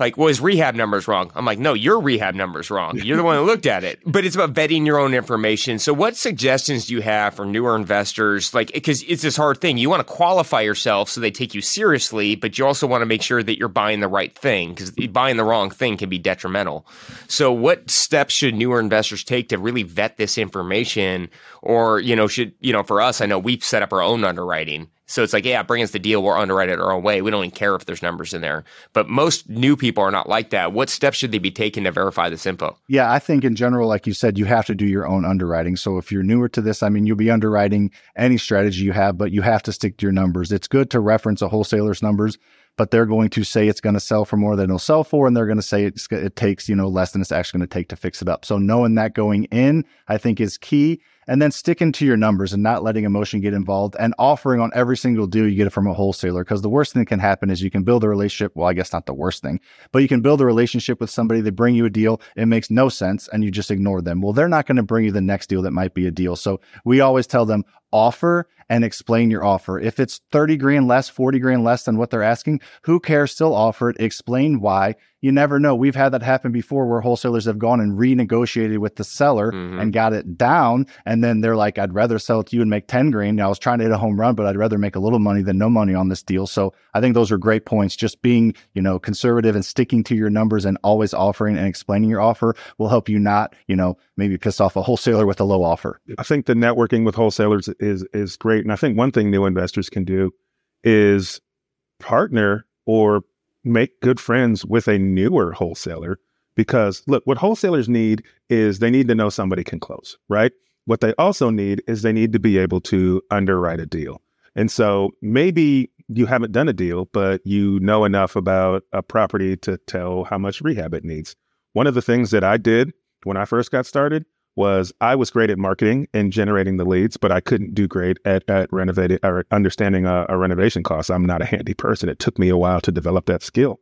like, well, his rehab number's wrong. I'm like, no, your rehab number's wrong. You're the one who looked at it. But it's about vetting your own information. So, what suggestions do you have for newer investors? Like, because it's this hard thing. You want to qualify yourself so they take you seriously, but you also want to make sure that you're buying the right thing because buying the wrong thing can be detrimental. So, what steps should newer investors take to really vet this information? Or, you know, should, you know, for us, I know we've set up our own underwriting so it's like, yeah, bring us the deal. We'll underwrite it our own way. We don't even care if there's numbers in there. But most new people are not like that. What steps should they be taking to verify this info? Yeah, I think in general, like you said, you have to do your own underwriting. So if you're newer to this, I mean, you'll be underwriting any strategy you have, but you have to stick to your numbers. It's good to reference a wholesaler's numbers but they're going to say it's going to sell for more than it'll sell for, and they're going to say it takes you know less than it's actually going to take to fix it up. So knowing that going in, I think is key and then sticking to your numbers and not letting emotion get involved and offering on every single deal you get it from a wholesaler. Because the worst thing that can happen is you can build a relationship. Well, I guess not the worst thing, but you can build a relationship with somebody. They bring you a deal. It makes no sense and you just ignore them. Well, they're not going to bring you the next deal that might be a deal. So we always tell them offer and explain your offer. If it's 30 grand less, 40 grand less than what they're asking, who cares? Still offer it. Explain why you never know. We've had that happen before where wholesalers have gone and renegotiated with the seller mm-hmm. and got it down. And then they're like, I'd rather sell it to you and make 10 grand. I was trying to hit a home run, but I'd rather make a little money than no money on this deal. So I think those are great points. Just being, you know, conservative and sticking to your numbers and always offering and explaining your offer will help you not, you know, maybe pissed off a wholesaler with a low offer. I think the networking with wholesalers is, is great. And I think one thing new investors can do is partner or make good friends with a newer wholesaler because look, what wholesalers need is they need to know somebody can close, right? What they also need is they need to be able to underwrite a deal. And so maybe you haven't done a deal, but you know enough about a property to tell how much rehab it needs. One of the things that I did when I first got started was I was great at marketing and generating the leads, but I couldn't do great at, at renovating or understanding a, a renovation cost. I'm not a handy person. It took me a while to develop that skill.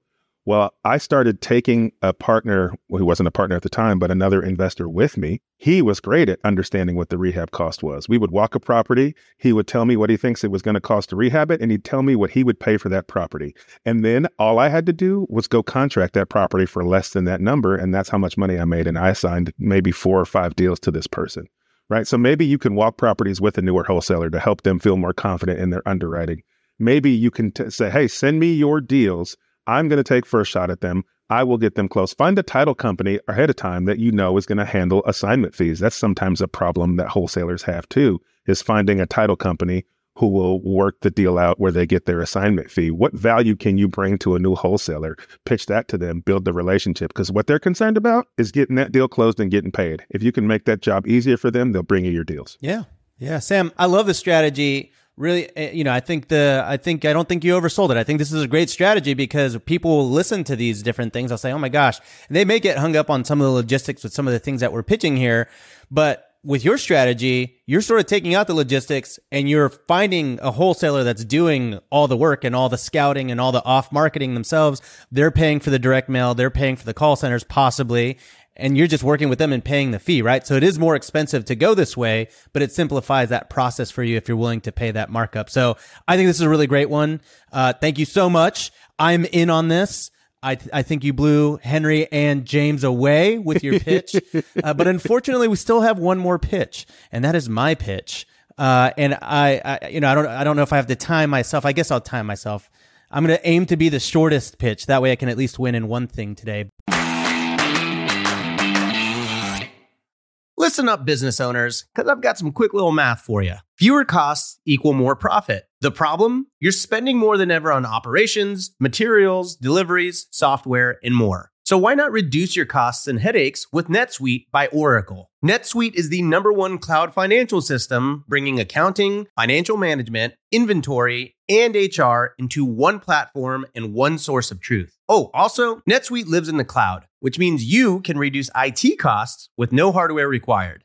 Well, I started taking a partner who wasn't a partner at the time, but another investor with me. He was great at understanding what the rehab cost was. We would walk a property. He would tell me what he thinks it was going to cost to rehab it, and he'd tell me what he would pay for that property. And then all I had to do was go contract that property for less than that number. And that's how much money I made. And I assigned maybe four or five deals to this person. Right. So maybe you can walk properties with a newer wholesaler to help them feel more confident in their underwriting. Maybe you can t- say, hey, send me your deals I'm going to take first shot at them. I will get them close. Find a title company ahead of time that you know is going to handle assignment fees. That's sometimes a problem that wholesalers have too, is finding a title company who will work the deal out where they get their assignment fee. What value can you bring to a new wholesaler? Pitch that to them, build the relationship. Because what they're concerned about is getting that deal closed and getting paid. If you can make that job easier for them, they'll bring you your deals. Yeah. Yeah. Sam, I love the strategy really eh, you know i think the i think i don't think you oversold it. I think this is a great strategy because people will listen to these different things. I'll say oh my gosh. They may get hung up on some of the logistics with some of the things that we're pitching here but with your strategy you're sort of taking out the logistics and you're finding a wholesaler that's doing all the work and all the scouting and all the off marketing themselves. They're paying for the direct mail. They're paying for the call centers possibly and you're just working with them and paying the fee, right? So it is more expensive to go this way, but it simplifies that process for you if you're willing to pay that markup. So I think this is a really great one. Uh, thank you so much. I'm in on this. I, th- I think you blew Henry and James away with your pitch. uh, but unfortunately, we still have one more pitch, and that is my pitch. Uh, and I, I, you know, I don't, I don't know if I have to time myself. I guess I'll time myself. I'm going to aim to be the shortest pitch. That way I can at least win in one thing today. Listen up, business owners, because I've got some quick little math for you. Fewer costs equal more profit. The problem? You're spending more than ever on operations, materials, deliveries, software, and more. So why not reduce your costs and headaches with NetSuite by Oracle? NetSuite is the number one cloud financial system, bringing accounting, financial management, inventory, and HR into one platform and one source of truth. Oh, also, NetSuite lives in the cloud, which means you can reduce IT costs with no hardware required.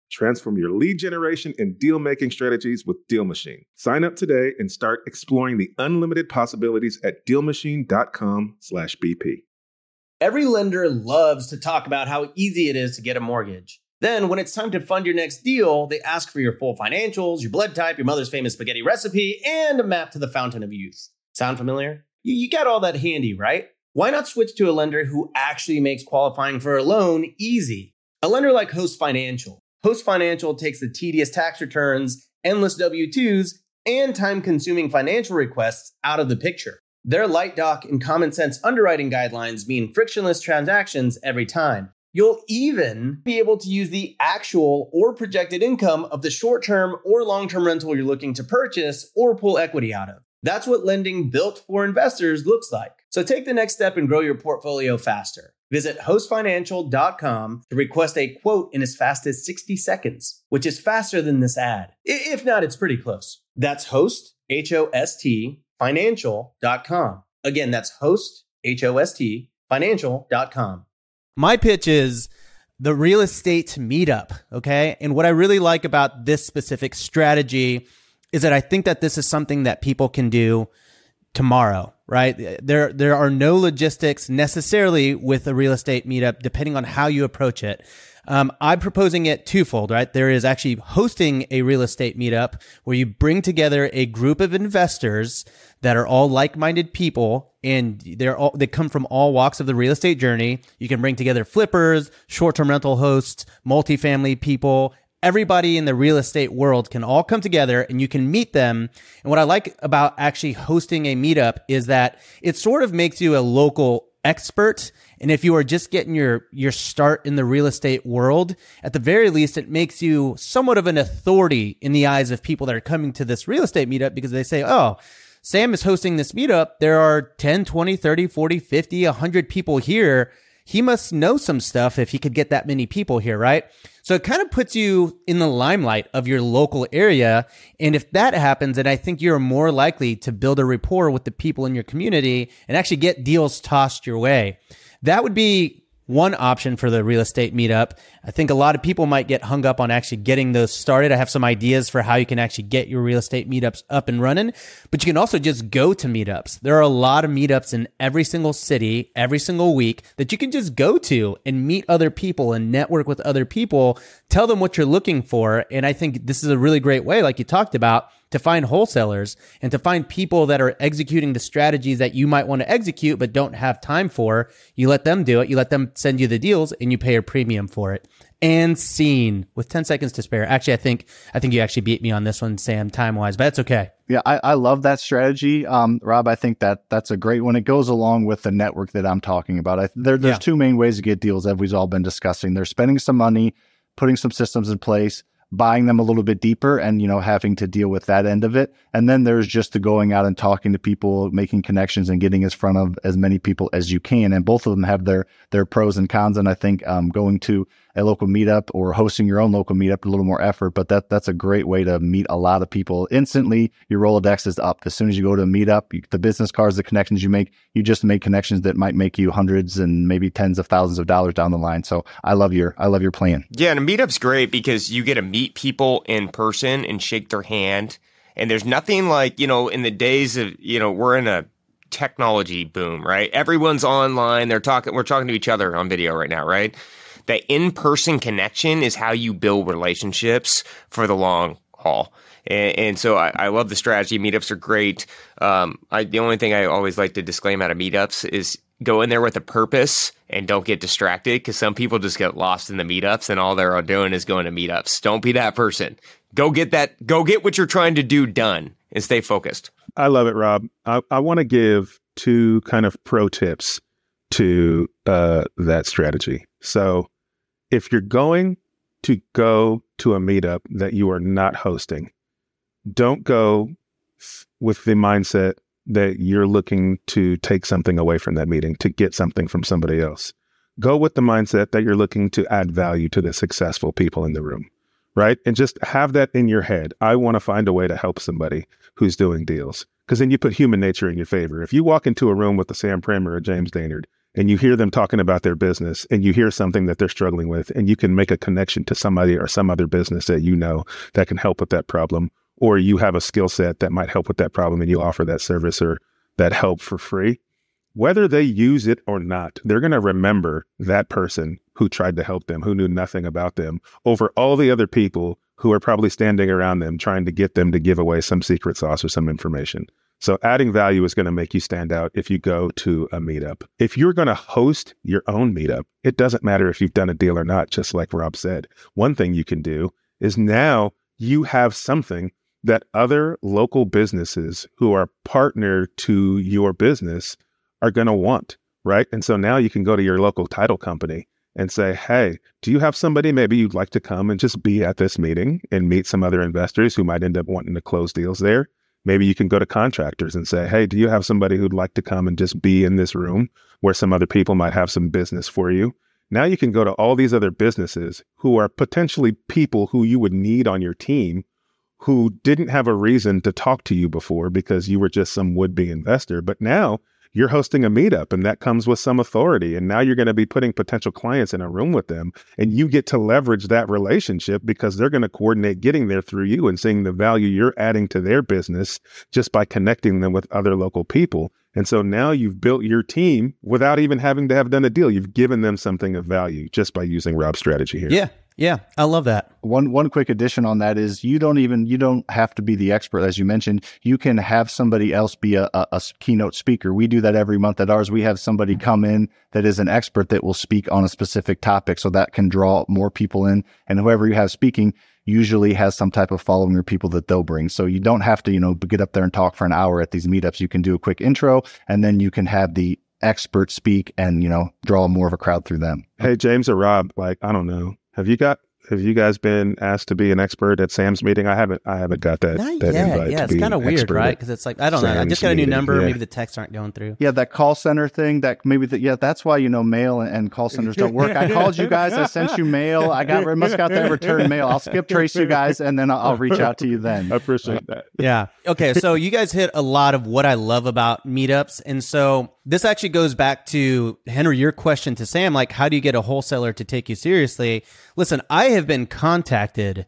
Transform your lead generation and deal making strategies with Deal Machine. Sign up today and start exploring the unlimited possibilities at DealMachine.com/bp. Every lender loves to talk about how easy it is to get a mortgage. Then, when it's time to fund your next deal, they ask for your full financials, your blood type, your mother's famous spaghetti recipe, and a map to the fountain of youth. Sound familiar? You, you got all that handy, right? Why not switch to a lender who actually makes qualifying for a loan easy? A lender like Host Financial. Host Financial takes the tedious tax returns, endless W 2s, and time consuming financial requests out of the picture. Their light doc and common sense underwriting guidelines mean frictionless transactions every time. You'll even be able to use the actual or projected income of the short term or long term rental you're looking to purchase or pull equity out of. That's what lending built for investors looks like. So take the next step and grow your portfolio faster. Visit hostfinancial.com to request a quote in as fast as 60 seconds, which is faster than this ad. If not, it's pretty close. That's host, H O S T, financial.com. Again, that's host, H O S T, financial.com. My pitch is the real estate meetup. Okay. And what I really like about this specific strategy is that I think that this is something that people can do tomorrow, right? There, there are no logistics necessarily with a real estate meetup, depending on how you approach it. Um, I'm proposing it twofold, right? There is actually hosting a real estate meetup where you bring together a group of investors that are all like-minded people and they're all, they come from all walks of the real estate journey. You can bring together flippers, short-term rental hosts, multifamily people, everybody in the real estate world can all come together and you can meet them. And what I like about actually hosting a meetup is that it sort of makes you a local expert. And if you are just getting your, your start in the real estate world, at the very least, it makes you somewhat of an authority in the eyes of people that are coming to this real estate meetup because they say, Oh, Sam is hosting this meetup. There are 10, 20, 30, 40, 50, 100 people here. He must know some stuff if he could get that many people here, right? So it kind of puts you in the limelight of your local area. And if that happens, then I think you're more likely to build a rapport with the people in your community and actually get deals tossed your way. That would be one option for the real estate meetup. I think a lot of people might get hung up on actually getting those started. I have some ideas for how you can actually get your real estate meetups up and running, but you can also just go to meetups. There are a lot of meetups in every single city, every single week that you can just go to and meet other people and network with other people, tell them what you're looking for. And I think this is a really great way, like you talked about, to find wholesalers and to find people that are executing the strategies that you might want to execute but don't have time for. You let them do it. You let them send you the deals and you pay a premium for it. And scene with 10 seconds to spare. Actually, I think, I think you actually beat me on this one, Sam, time wise, but that's okay. Yeah, I, I love that strategy. Um, Rob, I think that that's a great one. It goes along with the network that I'm talking about. I, there, there's yeah. two main ways to get deals that we've all been discussing. They're spending some money, putting some systems in place, buying them a little bit deeper and you know having to deal with that end of it. And then there's just the going out and talking to people making connections and getting in front of as many people as you can. And both of them have their their pros and cons. And i think um, going to a local meetup or hosting your own local meetup a little more effort, but that that's a great way to meet a lot of people instantly. Your Rolodex is up as soon as you go to a meetup. You, the business cards, the connections you make, you just make connections that might make you hundreds and maybe tens of thousands of dollars down the line. So I love your I love your plan. Yeah, and a meetup's great because you get to meet people in person and shake their hand. And there's nothing like you know in the days of you know we're in a technology boom, right? Everyone's online. They're talking. We're talking to each other on video right now, right? That in person connection is how you build relationships for the long haul. And, and so I, I, love the strategy. Meetups are great. Um, I, the only thing I always like to disclaim out of meetups is go in there with a purpose and don't get distracted because some people just get lost in the meetups and all they're doing is going to meetups. Don't be that person. Go get that. Go get what you're trying to do done and stay focused. I love it, Rob. I, I want to give two kind of pro tips to uh, that strategy. So if you're going to go to a meetup that you are not hosting, don't go with the mindset that you're looking to take something away from that meeting, to get something from somebody else. Go with the mindset that you're looking to add value to the successful people in the room, right? And just have that in your head. I want to find a way to help somebody who's doing deals. Because then you put human nature in your favor. If you walk into a room with a Sam Kramer or James Dainard and you hear them talking about their business and you hear something that they're struggling with and you can make a connection to somebody or some other business that you know that can help with that problem or you have a skill set that might help with that problem and you offer that service or that help for free. Whether they use it or not they're going to remember that person who tried to help them who knew nothing about them over all the other people who are probably standing around them trying to get them to give away some secret sauce or some information so adding value is going to make you stand out if you go to a meetup. If you're going to host your own meetup, it doesn't matter if you've done a deal or not, just like Rob said. One thing you can do is now you have something that other local businesses who are partner to your business are going to want, right? And so now you can go to your local title company and say, Hey, do you have somebody maybe you'd like to come and just be at this meeting and meet some other investors who might end up wanting to close deals there? Maybe you can go to contractors and say, Hey, do you have somebody who'd like to come and just be in this room where some other people might have some business for you? Now you can go to all these other businesses who are potentially people who you would need on your team who didn't have a reason to talk to you before because you were just some would be investor. But now you're hosting a meetup and that comes with some authority. And now you're going to be putting potential clients in a room with them and you get to leverage that relationship because they're going to coordinate getting there through you and seeing the value you're adding to their business just by connecting them with other local people. And so now you've built your team without even having to have done a deal. You've given them something of value just by using Rob's strategy here. Yeah. Yeah, I love that. One one quick addition on that is you don't even you don't have to be the expert as you mentioned. You can have somebody else be a, a, a, keynote speaker. We do that every month at ours. We have somebody come in that is an expert that will speak on a specific topic, so that can draw more people in. And whoever you have speaking usually has some type of following or people that they'll bring. So you don't have to you know get up there and talk for an hour at these meetups. You can do a quick intro, and then you can have the expert speak and you know draw more of a crowd through them. Hey James or Rob, like I don't know have you got have you guys been asked to be an expert at Sam's meeting? I haven't. I haven't got that. Not that yet. invite Yeah, it's kind of weird, right? Because it's like I don't know. I just got a new meeting, number. yeah. Maybe the texts aren't going through. Yeah, that call center thing. That maybe that. Yeah, that's why you know mail and, and call centers don't work. I called you guys. I sent you mail. I got must got that return mail. I'll skip trace you guys, and then I'll, I'll reach out to you then. I appreciate that. Yeah. Okay. So you guys hit a lot of what I love about meetups. And so this actually goes back to Henry, your question to Sam, like, how do you get a wholesaler to take you seriously? Listen, I have been contacted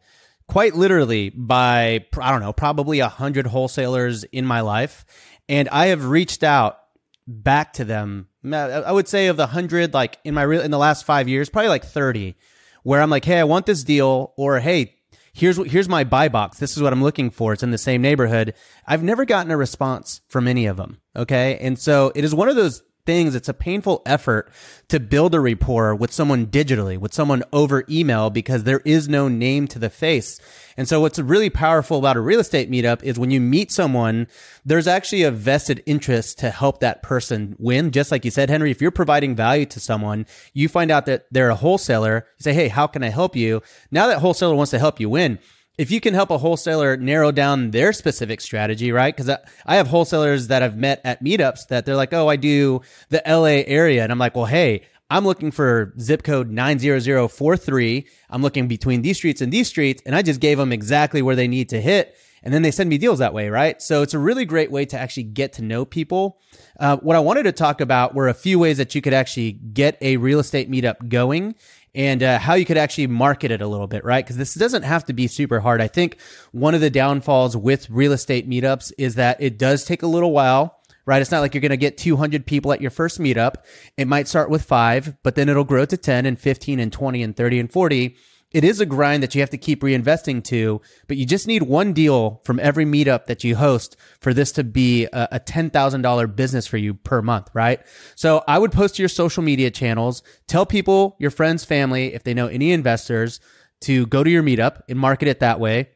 quite literally by, I don't know, probably a hundred wholesalers in my life. And I have reached out back to them. Uh, I would say of the hundred, like in my real, in the last five years, probably like 30 where I'm like, Hey, I want this deal or Hey, here's here's my buy box. This is what I'm looking for. It's in the same neighborhood. I've never gotten a response from any of them. Okay. And so it is one of those things. It's a painful effort to build a rapport with someone digitally, with someone over email, because there is no name to the face. And so what's really powerful about a real estate meetup is when you meet someone, there's actually a vested interest to help that person win. Just like you said, Henry, if you're providing value to someone, you find out that they're a wholesaler, you say, Hey, how can I help you? Now that wholesaler wants to help you win if you can help a wholesaler narrow down their specific strategy, right? Because I, have wholesalers that I've met at meetups that they're like, oh, I do the LA area. And I'm like, well, hey, I'm looking for zip code 90043. I'm looking between these streets and these streets. And I just gave them exactly where they need to hit. And then they send me deals that way, right? So it's a really great way to actually get to know people. Uh, what I wanted to talk about were a few ways that you could actually get a real estate meetup going and uh, how you could actually market it a little bit, right? Because this doesn't have to be super hard. I think one of the downfalls with real estate meetups is that it does take a little while. Right. It's not like you're going to get 200 people at your first meetup. It might start with five, but then it'll grow to 10 and 15 and 20 and 30 and 40 it is a grind that you have to keep reinvesting to, but you just need one deal from every meetup that you host for this to be a, a $10,000 business for you per month, right? So I would post to your social media channels, tell people, your friends, family, if they know any investors to go to your meetup and market it that way.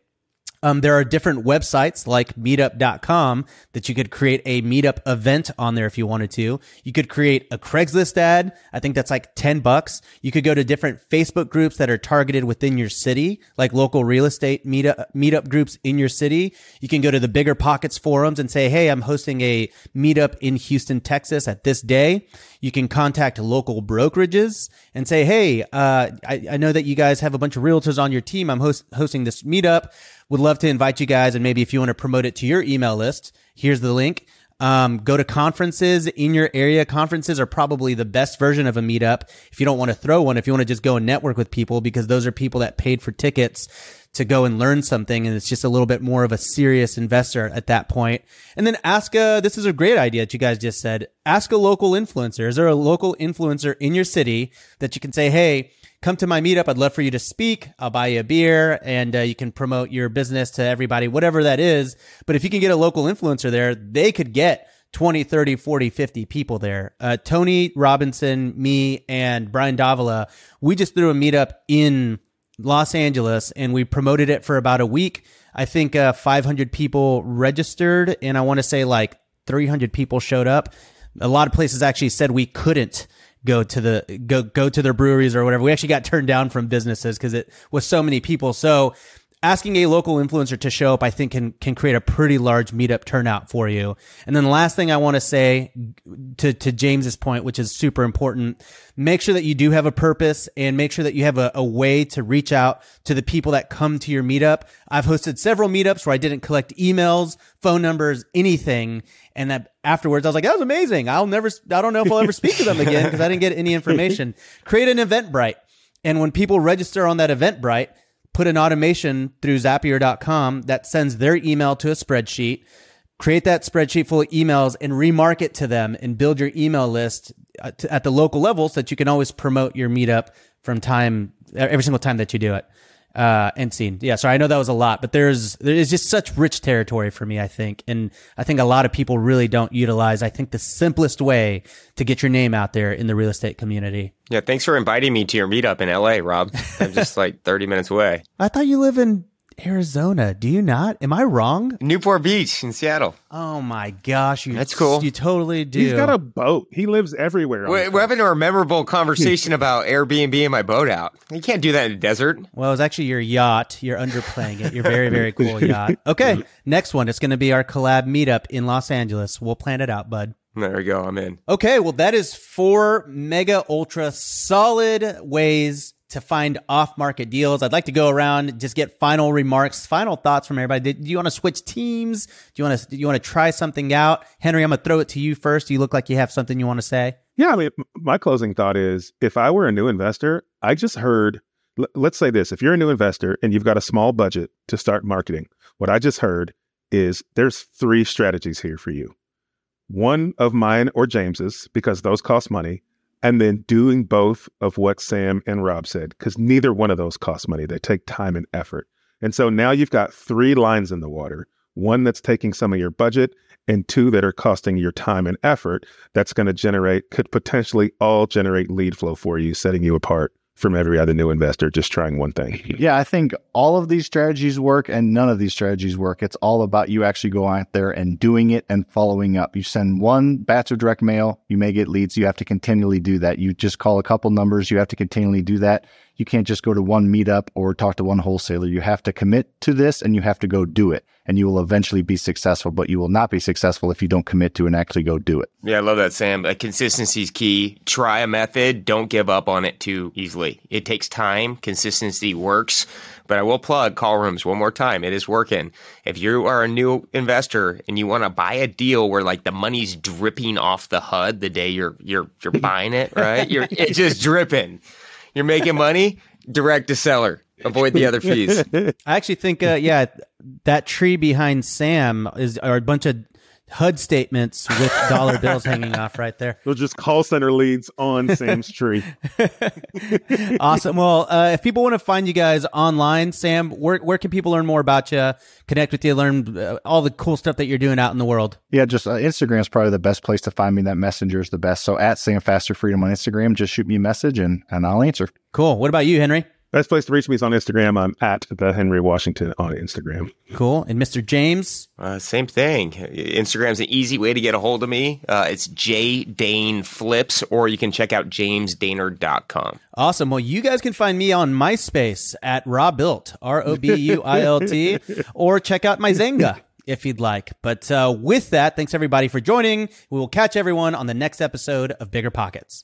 Um, there are different websites like meetup.com that you could create a meetup event on there if you wanted to. You could create a Craigslist ad. I think that's like 10 bucks. You could go to different Facebook groups that are targeted within your city, like local real estate meetup, meetup groups in your city. You can go to the bigger pockets forums and say, Hey, I'm hosting a meetup in Houston, Texas at this day. You can contact local brokerages and say, Hey, uh, I, I know that you guys have a bunch of realtors on your team. I'm host, hosting this meetup. Would love to invite you guys. And maybe if you want to promote it to your email list, here's the link. Um, go to conferences in your area. Conferences are probably the best version of a meetup. If you don't want to throw one, if you want to just go and network with people, because those are people that paid for tickets to go and learn something. And it's just a little bit more of a serious investor at that point. And then ask a, this is a great idea that you guys just said. Ask a local influencer. Is there a local influencer in your city that you can say, Hey, come to my meetup. I'd love for you to speak. I'll buy you a beer and uh, you can promote your business to everybody, whatever that is. But if you can get a local influencer there, they could get 20, 30, 40, 50 people there. Uh, Tony Robinson, me, and Brian Davila, we just threw a meetup in Los Angeles and we promoted it for about a week. I think uh, 500 people registered and I want to say like 300 people showed up. A lot of places actually said we couldn't go to the go go to their breweries or whatever. We actually got turned down from businesses because it was so many people. So asking a local influencer to show up, I think can can create a pretty large meetup turnout for you. And then the last thing I want to say to to James's point, which is super important, make sure that you do have a purpose and make sure that you have a, a way to reach out to the people that come to your meetup. I've hosted several meetups where I didn't collect emails, phone numbers, anything. And that afterwards, I was like, that was amazing. I'll never, I don't know if I'll ever speak to them again because I didn't get any information. Create an Eventbrite. And when people register on that Eventbrite, put an automation through Zapier.com that sends their email to a spreadsheet, create that spreadsheet full of emails and remarket to them and build your email list uh, at the local level so that you can always promote your meetup from time every single time that you do it uh, and scene. Yeah, sorry, I know that was a lot, but there's there is just such rich territory for me. I think, and I think a lot of people really don't utilize. I think the simplest way to get your name out there in the real estate community. Yeah, thanks for inviting me to your meetup in LA, Rob. I'm just like 30 minutes away. I thought you live in Arizona. Do you not? Am I wrong? Newport Beach in Seattle. Oh my gosh, you That's cool. You totally do. He's got a boat. He lives everywhere. We're, we're having a memorable conversation about Airbnb and my boat out. You can't do that in the desert. Well, it's actually your yacht. You're underplaying it. Your very, very cool yacht. Okay, next one. It's going to be our collab meetup in Los Angeles. We'll plan it out, bud. There we go. I'm in. Okay, well, that is four mega ultra solid ways to find off market deals. I'd like to go around, just get final remarks, final thoughts from everybody. Do you want to switch teams? Do you want to, do you want to try something out? Henry, I'm going to throw it to you first. You look like you have something you want to say. Yeah, I mean, my closing thought is if I were a new investor, I just heard, l- let's say this if you're a new investor and you've got a small budget to start marketing, what I just heard is there's three strategies here for you. One of mine or James's, because those cost money, and then doing both of what Sam and Rob said, because neither one of those cost money. They take time and effort. And so now you've got three lines in the water one that's taking some of your budget, and two that are costing your time and effort that's going to generate, could potentially all generate lead flow for you, setting you apart from every other new investor just trying one thing. Yeah, I think all of these strategies work and none of these strategies work. It's all about you actually going out there and doing it and following up. You send one batch of direct mail, you may get leads. You have to continually do that. You just call a couple numbers, you have to continually do that. You can't just go to one meetup or talk to one wholesaler. You have to commit to this and you have to go do it. And you will eventually be successful, but you will not be successful if you don't commit to and actually go do it. Yeah, I love that, Sam. Uh, consistency is key. Try a method. Don't give up on it too easily. It takes time. Consistency works. But I will plug call rooms one more time. It is working. If you are a new investor and you want to buy a deal where like the money's dripping off the HUD the day you're you're you're buying it, right? You're it's just dripping. You're making money, direct to seller. Avoid the other fees. I actually think, uh, yeah, that tree behind Sam is are a bunch of HUD statements with dollar bills hanging off right there. They'll just call center leads on Sam's tree. awesome. Well, uh, if people want to find you guys online, Sam, where where can people learn more about you, connect with you, learn uh, all the cool stuff that you're doing out in the world? Yeah, just uh, Instagram is probably the best place to find me. That messenger is the best. So at Sam Faster Freedom on Instagram, just shoot me a message and, and I'll answer. Cool. What about you, Henry? Best place to reach me is on Instagram. I'm at the Henry Washington on Instagram. Cool. And Mr. James? Uh, same thing. Instagram's an easy way to get a hold of me. Uh, it's J Dane Flips, or you can check out jamesdaner.com. Awesome. Well, you guys can find me on MySpace at Robuilt, R O B U I L T, or check out my Xanga if you'd like. But uh, with that, thanks everybody for joining. We will catch everyone on the next episode of BiggerPockets.